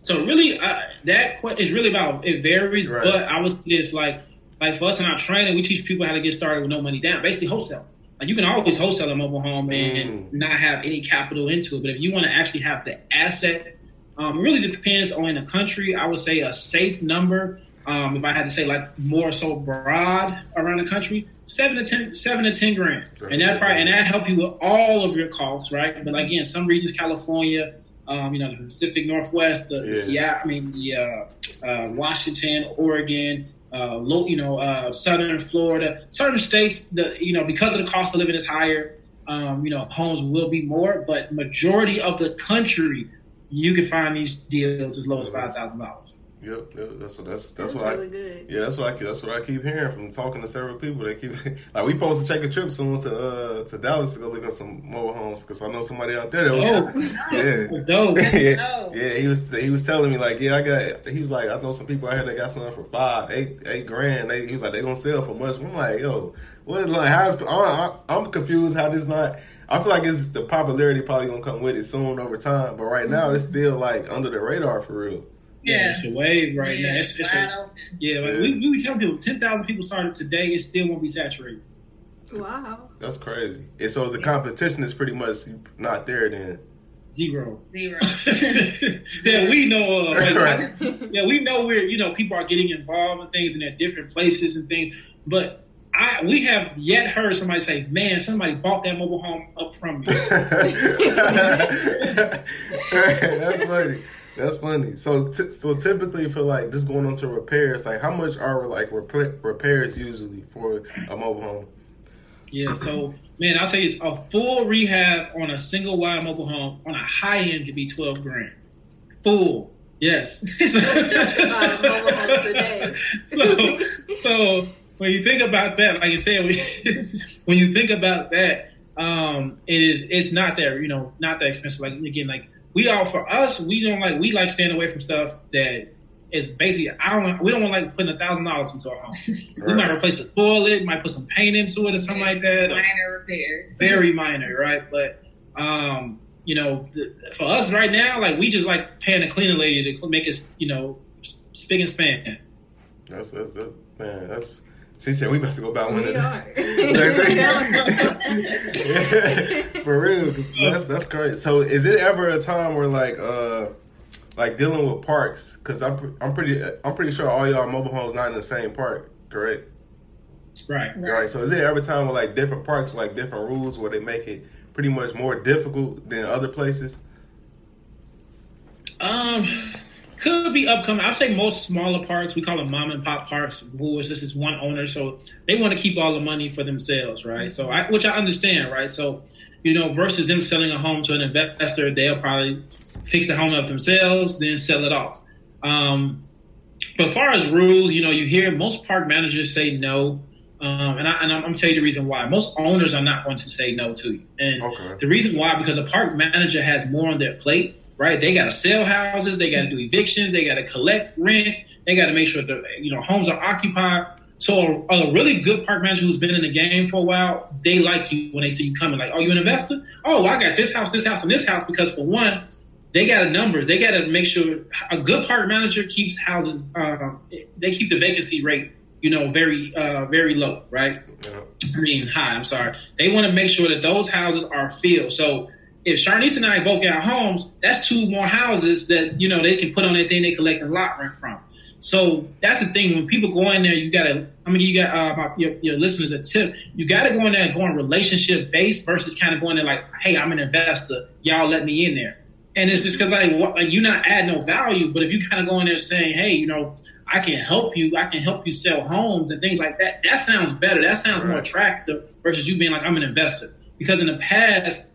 So really, uh, that is really about it varies. Right. But I was this like like for us in our training, we teach people how to get started with no money down. Basically, wholesale. Like you can always wholesale a mobile home and Mm. not have any capital into it. But if you want to actually have the asset, um, it really depends on the country. I would say a safe number. Um, if I had to say like more so broad around the country, seven to ten, seven to ten grand, and that probably, and that help you with all of your costs, right? But again, some regions, California, um, you know, the Pacific Northwest, the, Yeah. Seattle, I mean, the uh, uh, Washington, Oregon, uh, low, you know, uh, Southern Florida, certain states, the you know, because of the cost of living is higher, um, you know, homes will be more, but majority of the country, you can find these deals as low as five thousand dollars. Yep, yep that's what that's That's that's, what really I good. yeah that's what I that's what I keep hearing from talking to several people. They keep like we supposed to take a trip soon to uh to Dallas to go look at some mobile homes because I know somebody out there that was Oh. yeah. Dope. yeah, yeah, he was he was telling me like, yeah, I got. He was like, I know some people out here that got something for five, eight, eight grand. They, he was like, they gonna sell for much. I'm like, yo, what Like, how's? I, I'm confused how this not. I feel like it's the popularity probably gonna come with it soon over time, but right now it's still like under the radar for real. Yeah, Yeah. it's a wave right Yeah, now. It's, it's a, open. yeah, like Yeah. we, we tell people ten thousand people started today, it still won't be saturated. Wow. That's crazy. And so the competition is pretty much not there then. Zero. Zero. that we know of. Uh, like, Right. yeah, we know where you know people are getting involved in things and at different places and things, but I we have yet heard somebody say, "Man, somebody bought that mobile home up from me." That's funny. That's funny. So, t- so typically for like just going on to repairs, like how much are like rep- repairs usually for a mobile home? Yeah, so man, I'll tell you, a full rehab on a single wide mobile home on a high end could be twelve grand. Full, yes. Mobile homes today. so, so when you think about that, like you said, when, when you think about that, um, it is it's not that you know not that expensive. Like again, like we all for us, we don't like we like staying away from stuff that is basically I don't want, we don't want like putting a thousand dollars into our home. We might replace a toilet, might put some paint into it or something like that. Minor repairs. very minor, right? But um, you know, th- for us right now, like we just like paying a cleaner lady to make us, you know, spick and span. That's that's, that's man. That's she said we about to go buy one We of them. are. For real, that's that's great. So, is it ever a time where like uh like dealing with parks? Because I'm I'm pretty I'm pretty sure all y'all mobile homes not in the same park, correct? Right. Right. So, is it ever time where like different parks like different rules where they make it pretty much more difficult than other places? Um, could be upcoming. I'd say most smaller parks, we call them mom and pop parks, who is this is one owner, so they want to keep all the money for themselves, right? So, I, which I understand, right? So, you know, versus them selling a home to an investor, they'll probably fix the home up themselves, then sell it off. Um, but as far as rules, you know, you hear most park managers say no. Um, and, I, and I'm, I'm telling you the reason why. Most owners are not going to say no to you. And Okay. the reason why, because a park manager has more on their plate, right? They got to sell houses, they got to do evictions, they got to collect rent, they got to make sure the you know homes are occupied. So a, a really good park manager who's been in the game for a while, they like you when they see you coming. Like, oh, you an investor? Oh, I got this house, this house, and this house because for one, they got a numbers. They got to make sure a good park manager keeps houses. Uh, they keep the vacancy rate, you know, very uh, very low, right? Yeah. I mean, high. I'm sorry. They want to make sure that those houses are filled. So if Sharnice and I both got homes, that's two more houses that you know they can put on their thing they collecting lot rent from. So that's the thing. When people go in there, you gotta. I mean, you got uh, my, your, your listeners a tip. You gotta go in there and go on relationship based versus kind of going there like, hey, I'm an investor. Y'all let me in there. And it's just because like, like you're not adding no value. But if you kind of go in there saying, hey, you know, I can help you. I can help you sell homes and things like that. That sounds better. That sounds more attractive versus you being like, I'm an investor. Because in the past,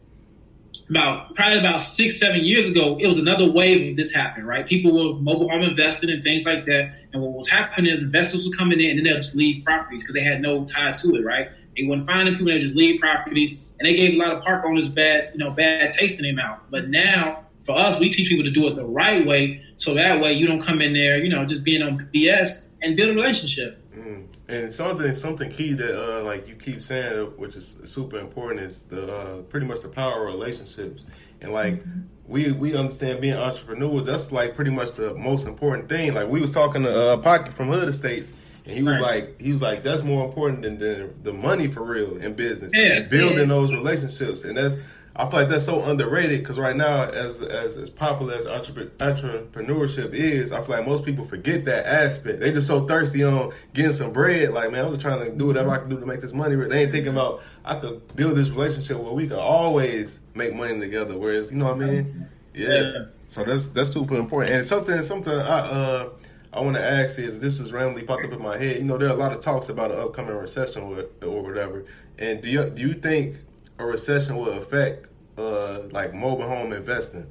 about probably about six, seven years ago, it was another wave of this happening, right? People were mobile home investing and things like that. And what was happening is investors were coming in and then they'll just leave properties because they had no tie to it, right? They wouldn't people, they just leave properties. And they gave a lot of park owners bad, you know, bad taste in their mouth. But now for us, we teach people to do it the right way. So that way you don't come in there, you know, just being on BS and build a relationship. And something something key that uh, like you keep saying, which is super important, is the uh, pretty much the power of relationships. And like we we understand being entrepreneurs, that's like pretty much the most important thing. Like we was talking to uh, Pocket from Hood Estates, and he was Right. like he was like that's more important than the, the money for real in business. Yeah. building Yeah. those relationships, and that's I feel like that's so underrated because right now, as as as popular as entrepre- entrepreneurship is, I feel like most people forget that aspect. They just so thirsty on getting some bread. Like, man, I'm just trying to do whatever I can do to make this money. They ain't thinking about I could build this relationship where we could always make money together. Whereas, you know what I mean? Yeah. Yeah. So that's that's super important. And something something I uh I want to ask is this just randomly popped up in my head. You know, there are a lot of talks about an upcoming recession or, or whatever. And do you do you think a recession will affect uh like mobile home investing?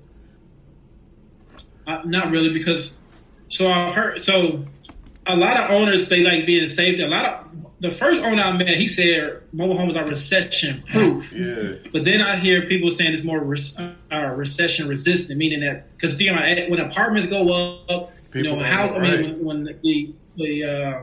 Uh, not really, because so I heard so a lot of owners they like being saved. A lot of the first owner I met, he said mobile homes are recession proof. Yeah. But then I hear people saying it's more re- uh, recession resistant, meaning that because you know when apartments go up, you know how up, I mean when, when the the uh,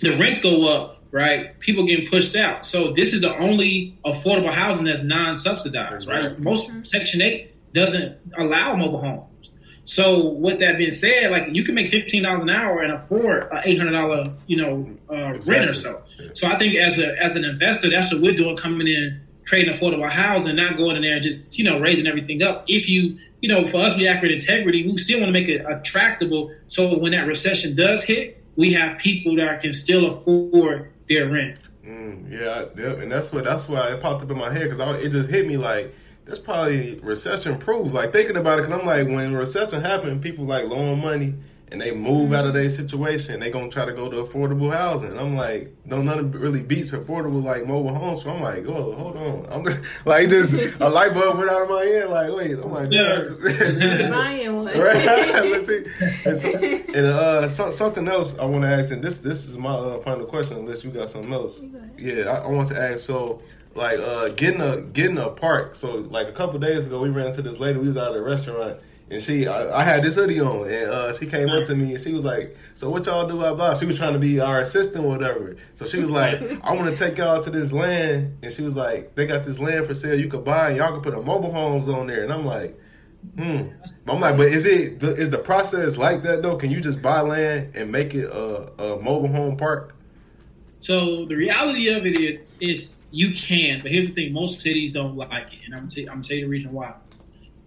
the rents go up, right? People getting pushed out. So this is the only affordable housing that's non-subsidized, right? Exactly. Most Section Eight doesn't allow mobile homes. So with that being said, like you can make fifteen dollars an hour and afford a eight hundred dollar, you know, uh, rent or so. Exactly. So I think as a as an investor, that's what we're doing coming in creating affordable housing, not going in there and just you know raising everything up. If you you know, for us, we act with integrity. We still want to make it attractable, so when that recession does hit, we have people that can still afford their rent. Mm, yeah, and that's what that's why it popped up in my head because it just hit me like that's probably recession proof. Like thinking about it, because I'm like, when recession happened, people like loan money and they move out of their situation. They gonna try to go to affordable housing. And I'm like, no, nothing really beats affordable like mobile homes. So I'm like, oh, hold on. I'm just, like just a light bulb went out of my head. Like, wait, I'm like, yeah. buying one. right? and, so, and uh, so, something else I want to ask, and this this is my uh, final question, unless you got something else. Yeah, I, I want to ask. So like uh, getting a getting a park. So like a couple days ago, we ran into this lady. We was out at a restaurant, and she I, I had this hoodie on, and uh, she came up to me and she was like, "So what y'all do?" Blah blah. She was trying to be our assistant, or whatever. So she was like, "I want to take y'all to this land," and she was like, "They got this land for sale. You could buy, and y'all can put a mobile homes on there." And I'm like, "Hmm." I'm like, but is it is the process like that though? Can you just buy land and make it a, a mobile home park? So the reality of it is, is you can, but here's the thing: most cities don't like it, and I'm gonna, I'm tell you the reason why.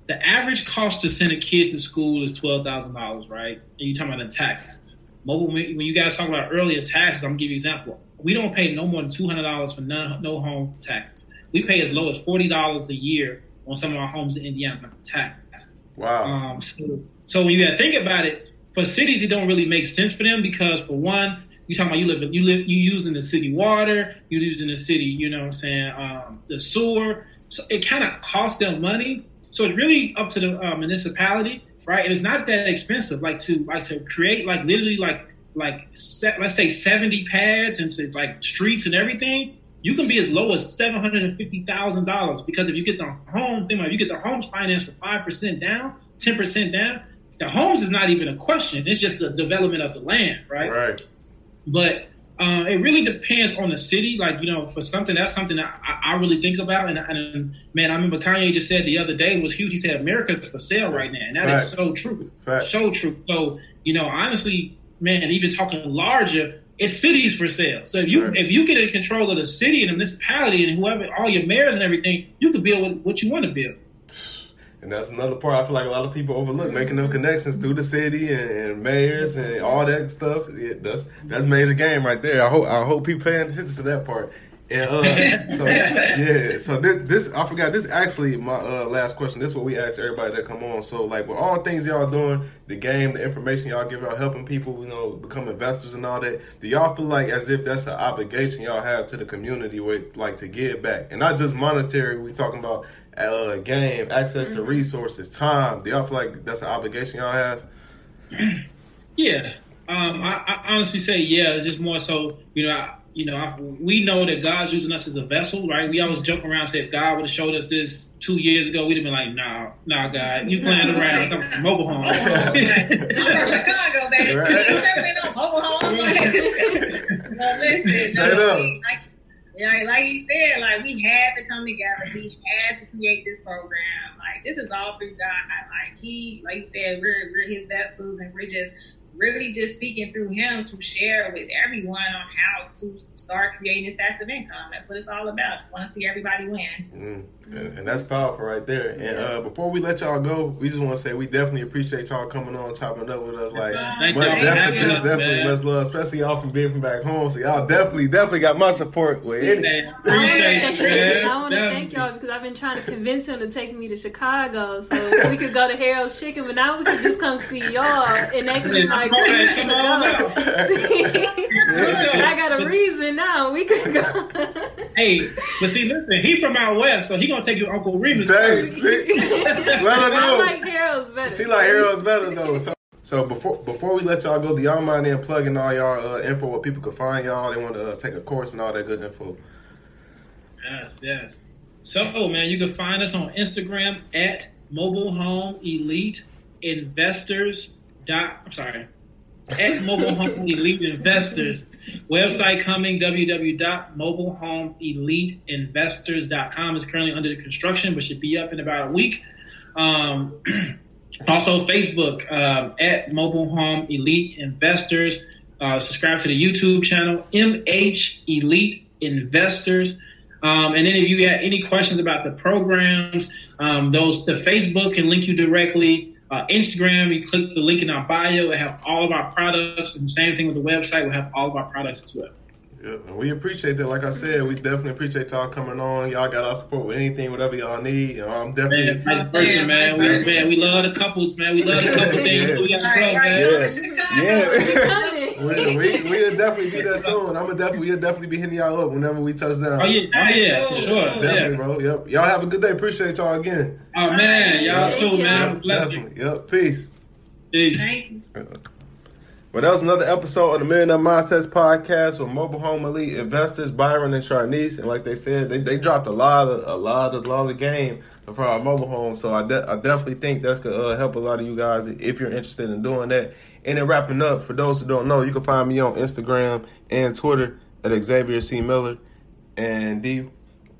The average cost to send a kid to school is twelve thousand dollars, right? And you're talking about the taxes. Mobile, when you guys talk about earlier taxes, I'm gonna give you an example. We don't pay no more than two hundred dollars for no, no home taxes. We pay as low as forty dollars a year on some of our homes in Indiana taxes. Wow. Um, so, so when you gotta think about it, for cities, it don't really make sense for them because, for one, you talking about you live you live you using the city water, you using the city, you know what I'm saying, um, the sewer. So it kind of costs them money. So it's really up to the uh, municipality, right? And it's not that expensive. Like to like to create like literally like like set, let's say 70 pads and to, like streets and everything. You can be as low as seven hundred and fifty thousand dollars because if you get the home, think about it, you get the homes financed for five percent down, ten percent down. The homes is not even a question. It's just the development of the land, right? Right. But uh, it really depends on the city. Like you know, for something that's something that I, I really think about. And, and, man, I remember Kanye just said the other day it was huge. He said America's for sale right now, and that Facts. is so true. Facts. So true. So you know, honestly, man, even talking larger, it's cities for sale. So if you right. if you get in control of the city and the municipality and whoever, all your mayors and everything, you can build what you want to build. And that's another part I feel like a lot of people overlook, making them connections through the city and, and mayors and all that stuff. Yeah, that's that's major game right there. I hope I hope people paying attention to that part. And uh, so yeah, so this, this I forgot. This actually my uh, last question. This is what we ask everybody that come on. So like with all the things y'all doing, the game, the information y'all give out, helping people, you know, become investors and all that. Do y'all feel like as if that's an obligation y'all have to the community, with like to give back, and not just monetary? We talking about uh, game, access to mm-hmm. resources, time. Do y'all feel like that's an obligation y'all have? Yeah, um, I, I, honestly say yeah. It's just more so, you know, I, you know, I, we know that God's using us as a vessel, right? We always joke around, say if God would have showed us this two years ago, we'd have been like, nah, nah, God, you playing around. I'm talking mobile home. I'm from Chicago, baby. Right. You never been on mobile home. no, listen, no, like, like you said, like we had to come together. We had to create this program. Like this is all through God. Like he, like you said, we're we're his vessels, and we're just really just speaking through him to share with everyone on how to start creating this passive income. That's what it's all about. Just want to see everybody win. Mm, and, and, that's powerful right there. And uh, before we let y'all go, we just want to say we definitely appreciate y'all coming on, chopping up with us. Like, much, definitely, us, definitely much love, especially y'all from being from back home. So y'all definitely, definitely got my support with it. Appreciate you, I want to thank y'all because I've been trying to convince him to take me to Chicago so we could go to Harold's Chicken, but now we can just come see y'all and they can be like, come on I got a reason now. We could go. hey, but see, listen, he from out west, so he gonna take you Uncle Remus. Dang, see? Let her know. I like Harold's better. She like Harold's better though. So, so before before we let y'all go, do y'all mind then plugging all y'all uh, info where people can find y'all? They want to uh, take a course and all that good info. Yes, yes. So, man, you can find us on Instagram at Mobile Home Elite Investors. Dot, I'm sorry, at Mobile Home Elite Investors. Website coming www.mobilehomeeliteinvestors.com is currently under construction, but should be up in about a week. Um, also, Facebook um, at Mobile Home Elite Investors. Uh, subscribe to the YouTube channel MH Elite Investors. Um, and then if you have any questions about the programs, um, those the Facebook can link you directly. Uh, Instagram, you click the link in our bio. It have all of our products, and the same thing with the website. We have all of our products as well. Yeah, we appreciate that. Like I said, we definitely appreciate y'all coming on. Y'all got our support with anything, whatever y'all need. I'm definitely. Man, vice versa, man. We, man, we love the couples, man. We love the couple things. Yeah. We got the Right, club, right. Yeah, yeah. Coming. we, we, we'll definitely do that soon. I'm gonna definitely, we'll definitely be hitting y'all up whenever we touch down. Oh yeah, oh yeah, for sure. Definitely, Yeah. bro. Yep. Y'all have a good day. Appreciate y'all again. Oh man, y'all Thank too, you. man. Bless you. Definitely. Yep. Peace. Peace. Well, that was another episode of the Millionaire Mindsets podcast with Mobile Home Elite investors Byron and Sharnice. And like they said, they, they dropped a lot of a lot of a lot of game for our mobile home. So I, de- I definitely think that's gonna uh, help a lot of you guys if you're interested in doing that. And then wrapping up, for those who don't know, you can find me on Instagram and Twitter at Xavier C Miller. And D,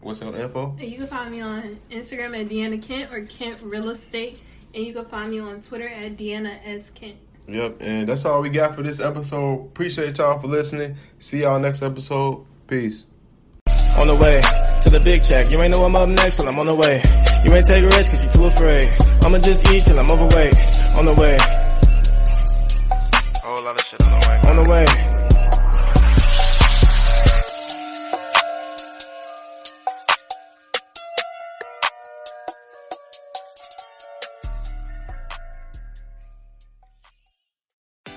what's your info? You can find me on Instagram at Deanna Kent or Kent Real Estate. And you can find me on Twitter at Deanna S. Kent. Yep. And that's all we got for this episode. Appreciate y'all for listening. See y'all next episode. Peace. On the way to the big check. You ain't know I'm up next, but I'm on the way. You ain't take a risk cause you too afraid. I'ma just eat till I'm overweight. On the way. Whole lot of shit on the way. On the way.